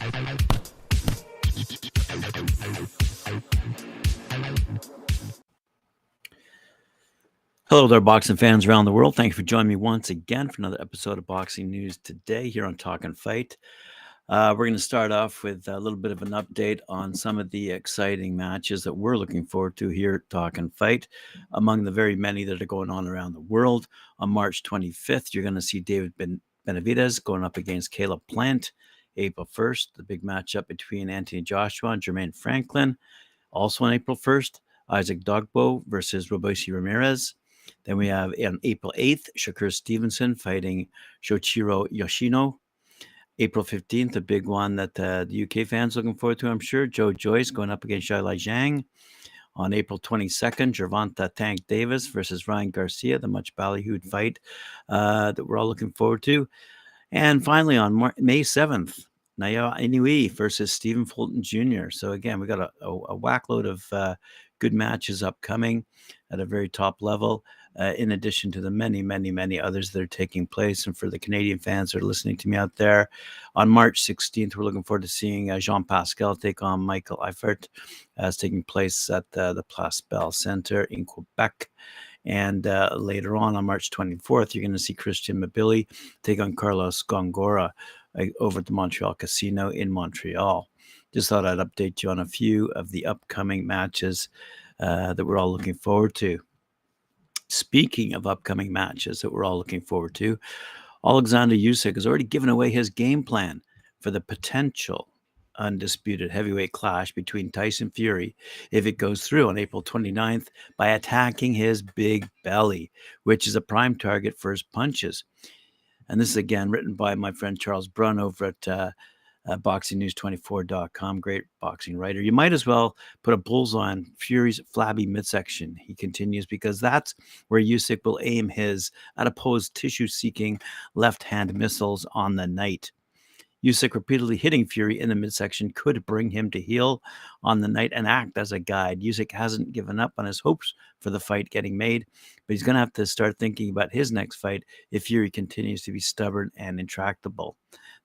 Hello there, boxing fans around the world. Thank you for joining me once again for another episode of Boxing News today here on Talk and Fight. Uh, we're going to start off with a little bit of an update on some of the exciting matches that we're looking forward to here at Talk and Fight. Among the very many that are going on around the world, on March 25th, you're going to see David ben- Benavidez going up against Caleb Plant. April 1st, the big matchup between Anthony Joshua and Jermaine Franklin. Also on April 1st, Isaac Dogboe versus Robeisy Ramirez. Then we have on April 8th, Shakur Stevenson fighting Shoichiro Yoshino. April 15th, a big one that uh, the UK fans looking forward to, I'm sure. Joe Joyce going up against Zhilei Zhang. On April 22nd, Gervonta Tank Davis versus Ryan Garcia, the much ballyhooed fight uh, that we're all looking forward to. And finally, on Mar- May 7th, Naoya Inoue versus Stephen Fulton Jr. So again, we got a, a, a whackload of uh, good matches upcoming at a very top level uh, in addition to the many, many, many others that are taking place. And for the Canadian fans that are listening to me out there, on March 16th, we're looking forward to seeing uh, Jean Pascal take on Michael Eifert as taking place at uh, the Place Bell Center in Quebec. And uh, later on, on March 24th, you're going to see Christian Mbilli take on Carlos Gongora uh, over at the Montreal Casino in Montreal. Just thought I'd update you on a few of the upcoming matches uh, that we're all looking forward to. Speaking of upcoming matches that we're all looking forward to, Alexander Usyk has already given away his game plan for the potential undisputed heavyweight clash between Tyson Fury if it goes through on April 29th by attacking his big belly, which is a prime target for his punches. And this is again written by my friend Charles Brun over at uh, uh, boxingnews24.com. Great boxing writer. You might as well put a bullseye on Fury's flabby midsection, he continues, because that's where Usyk will aim his adipose tissue seeking left hand missiles on the night. Usyk repeatedly hitting Fury in the midsection could bring him to heel on the night and act as a guide. Usyk hasn't given up on his hopes for the fight getting made, but he's going to have to start thinking about his next fight if Fury continues to be stubborn and intractable.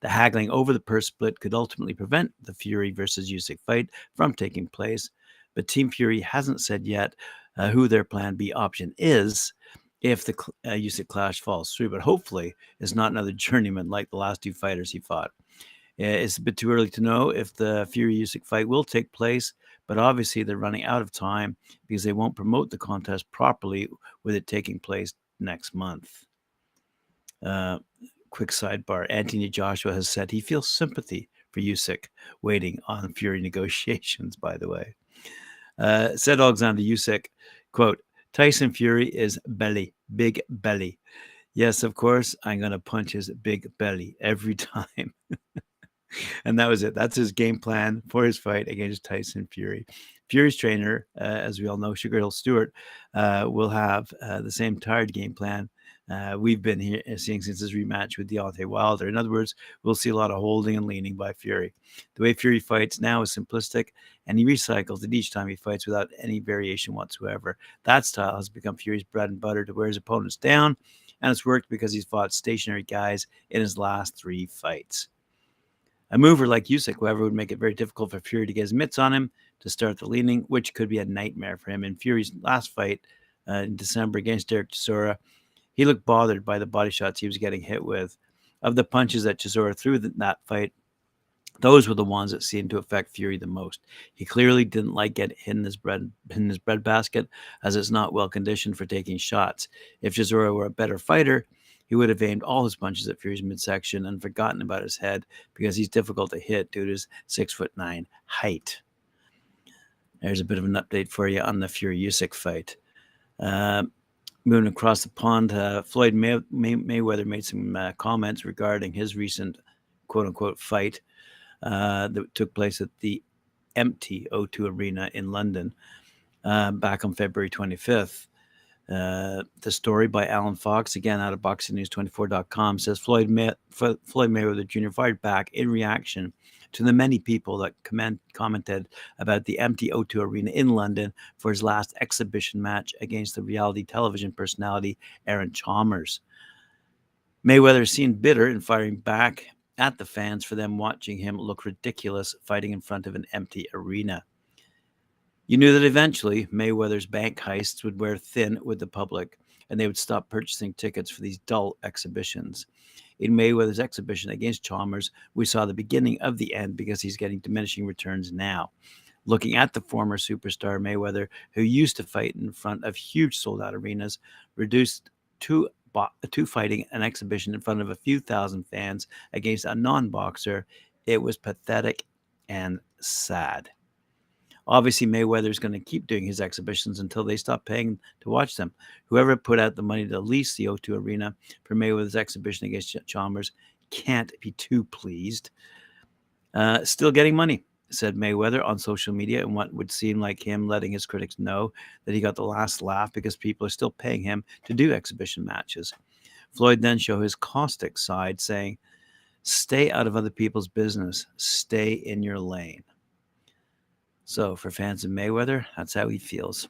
The haggling over the purse split could ultimately prevent the Fury versus Usyk fight from taking place, but Team Fury hasn't said yet uh, who their plan B option is if the uh, Usyk clash falls through. But hopefully, it's not another journeyman like the last two fighters he fought. It's a bit too early to know if the Fury Usyk fight will take place, but obviously they're running out of time because they won't promote the contest properly with it taking place next month. Uh, quick sidebar Anthony Joshua has said he feels sympathy for Usyk waiting on Fury negotiations, by the way. Uh, said Alexander Usyk, quote, Tyson Fury is belly, big belly. Yes, of course, I'm going to punch his big belly every time. and that was it. That's his game plan for his fight against Tyson Fury. Fury's trainer, uh, as we all know, Sugar Hill Steward, uh, will have uh, the same tired game plan uh, we've been here uh, seeing since his rematch with Deontay Wilder. In other words, we'll see a lot of holding and leaning by Fury. The way Fury fights now is simplistic, and he recycles it each time he fights without any variation whatsoever. That style has become Fury's bread and butter to wear his opponents down, and it's worked because he's fought stationary guys in his last three fights. A mover like Usyk, however, would make it very difficult for Fury to get his mitts on him to start the leaning, which could be a nightmare for him. In Fury's last fight uh, in December against Derek Chisora, he looked bothered by the body shots he was getting hit with. Of the punches that Chisora threw in that fight, those were the ones that seemed to affect Fury the most. He clearly didn't like getting hit in his bread in his bread basket, as it's not well conditioned for taking shots. If Chisora were a better fighter, he would have aimed all his punches at Fury's midsection and forgotten about his head because he's difficult to hit due to his six foot nine height. There's a bit of an update for you on the Fury Usyk fight. Uh, moving across the pond, uh, Floyd May- May- Mayweather made some uh, comments regarding his recent quote unquote fight uh, that took place at the empty O2 Arena in London uh, back on February 25th. Uh, the story by Alan Fox, again out of BoxingNews24.com, says Floyd, May- Floyd Mayweather Jr. fired back in reaction to the many people that comment, commented about the empty O2 Arena in London for his last exhibition match against the reality television personality Aaron Chalmers. Mayweather seemed bitter in firing back at the fans for them watching him look ridiculous fighting in front of an empty arena. You knew that eventually Mayweather's bank heists would wear thin with the public and they would stop purchasing tickets for these dull exhibitions. In Mayweather's exhibition against Chalmers, we saw the beginning of the end because he's getting diminishing returns now. Looking at the former superstar Mayweather, who used to fight in front of huge sold out arenas, reduced to to fighting an exhibition in front of a few thousand fans against a non-boxer, it was pathetic and sad. Obviously, Mayweather is going to keep doing his exhibitions until they stop paying to watch them. Whoever put out the money to lease the O2 Arena for Mayweather's exhibition against Chalmers can't be too pleased. Uh, still getting money said Mayweather on social media in what would seem like him letting his critics know that he got the last laugh because people are still paying him to do exhibition matches. Floyd then showed his caustic side, saying, Stay out of other people's business, stay in your lane. So, for fans of Mayweather, that's how he feels.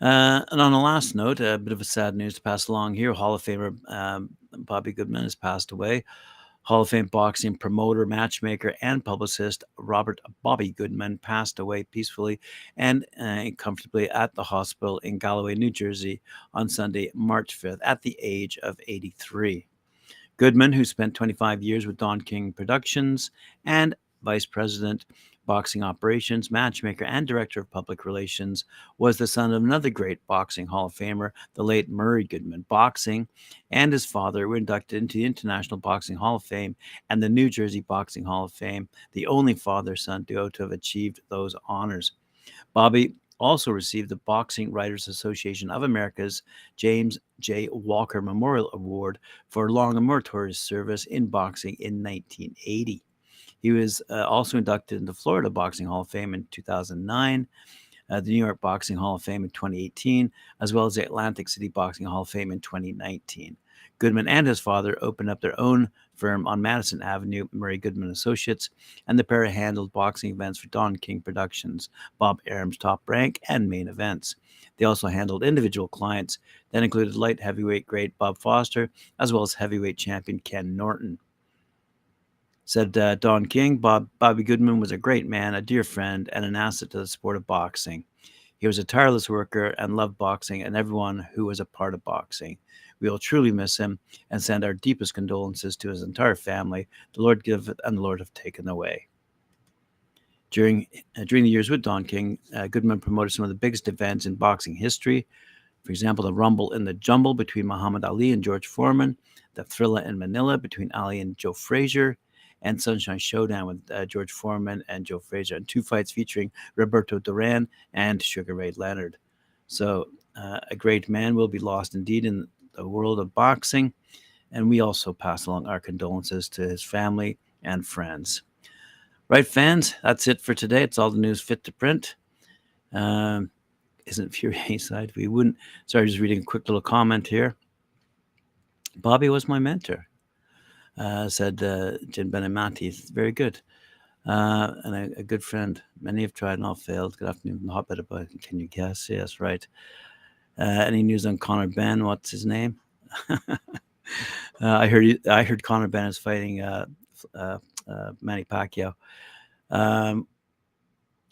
Uh, and on a last note, a bit of a sad news to pass along here Hall of Famer um, Bobby Goodman has passed away. Hall of Fame boxing promoter, matchmaker, and publicist Robert Bobby Goodman passed away peacefully and uh, comfortably at the hospital in Galloway, New Jersey on Sunday, March 5th, at the age of 83. Goodman, who spent 25 years with Don King Productions and vice president boxing operations, matchmaker, and director of public relations, was the son of another great boxing Hall of Famer, the late Murray Goodman. Boxing and his father were inducted into the International Boxing Hall of Fame and the New Jersey Boxing Hall of Fame, the only father son duo to have achieved those honors. Bobby also received the Boxing Writers Association of America's James J. Walker Memorial Award for long and meritorious service in boxing in 1980. He was uh, also inducted into Florida Boxing Hall of Fame in 2009, uh, the New York Boxing Hall of Fame in 2018, as well as the Atlantic City Boxing Hall of Fame in 2019. Goodman and his father opened up their own firm on Madison Avenue, Murray Goodman Associates, and the pair handled boxing events for Don King Productions, Bob Arum's Top Rank, and Main Events. They also handled individual clients that included light heavyweight great Bob Foster, as well as heavyweight champion Ken Norton. Said uh, Don King, Bob, Bobby Goodman was a great man, a dear friend, and an asset to the sport of boxing. He was a tireless worker and loved boxing and everyone who was a part of boxing. We will truly miss him and send our deepest condolences to his entire family. The Lord give and the Lord have taken away. During, uh, during the years with Don King, uh, Goodman promoted some of the biggest events in boxing history. For example, the Rumble in the Jungle between Muhammad Ali and George Foreman, the Thrilla in Manila between Ali and Joe Frazier, and Sunshine Showdown with uh, George Foreman and Joe Frazier, and two fights featuring Roberto Duran and Sugar Ray Leonard. So, uh, a great man will be lost indeed in the world of boxing. And we also pass along our condolences to his family and friends. Right, fans, that's it for today. It's all the news fit to print. Um, isn't Fury side? We wouldn't. Sorry, just reading a quick little comment here. Bobby was my mentor uh, said uh, Jim Benamati. Very good. Uh, and a, a, good friend. Many have tried and all failed. Good afternoon Hotbed about Can you guess? Yes, right. Uh, any news on Conor Benn? What's his name? uh, I heard I heard Conor Benn is fighting uh, Manny Pacquiao. Um,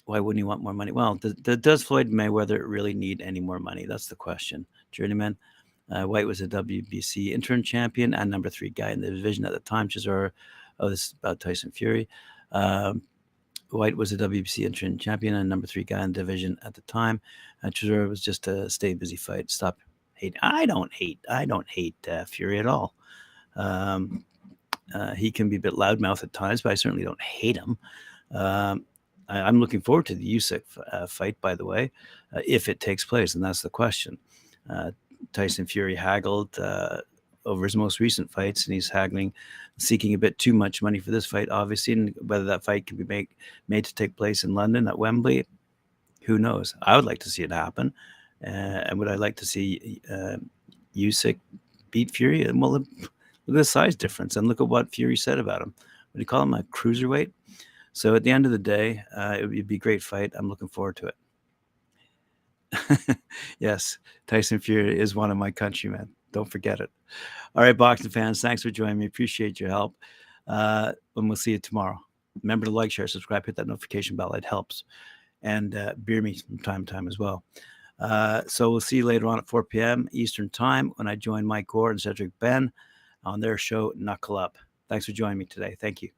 why wouldn't he want more money? Well, does, does Floyd Mayweather really need any more money? That's the question. Journeyman. Uh, Whyte was a WBC interim champion and number three guy in the division at the time. Chisora, oh, this is about Tyson Fury. Um, Whyte was a WBC interim champion and number three guy in the division at the time. Uh, Chisora was just a stay busy fight. Stop hate. I don't hate. I don't hate uh, Fury at all. Um, uh, he can be a bit loudmouth at times, but I certainly don't hate him. Um, I, am looking forward to the Usyk uh, fight, by the way, uh, if it takes place, and that's the question. Uh, Tyson Fury haggled uh, over his most recent fights, and he's haggling, seeking a bit too much money for this fight, obviously. And whether that fight can be made made to take place in London at Wembley, who knows? I would like to see it happen, uh, and would I like to see uh, Usyk beat Fury? And Well, look at the size difference, and look at what Fury said about him. Would you call him a cruiserweight? So at the end of the day, uh, it would be a great fight. I'm looking forward to it. yes, Tyson Fury is one of my countrymen. Don't forget it. All right, boxing fans, thanks for joining me. Appreciate your help. Uh, and we'll see you tomorrow. Remember to like, share, subscribe, hit that notification bell. It helps. And uh, beer me from time to time as well. Uh, so we'll see you later on at 4 p.m. Eastern Time when I join Mike Gore and Cedric Ben on their show, Knuckle Up. Thanks for joining me today. Thank you.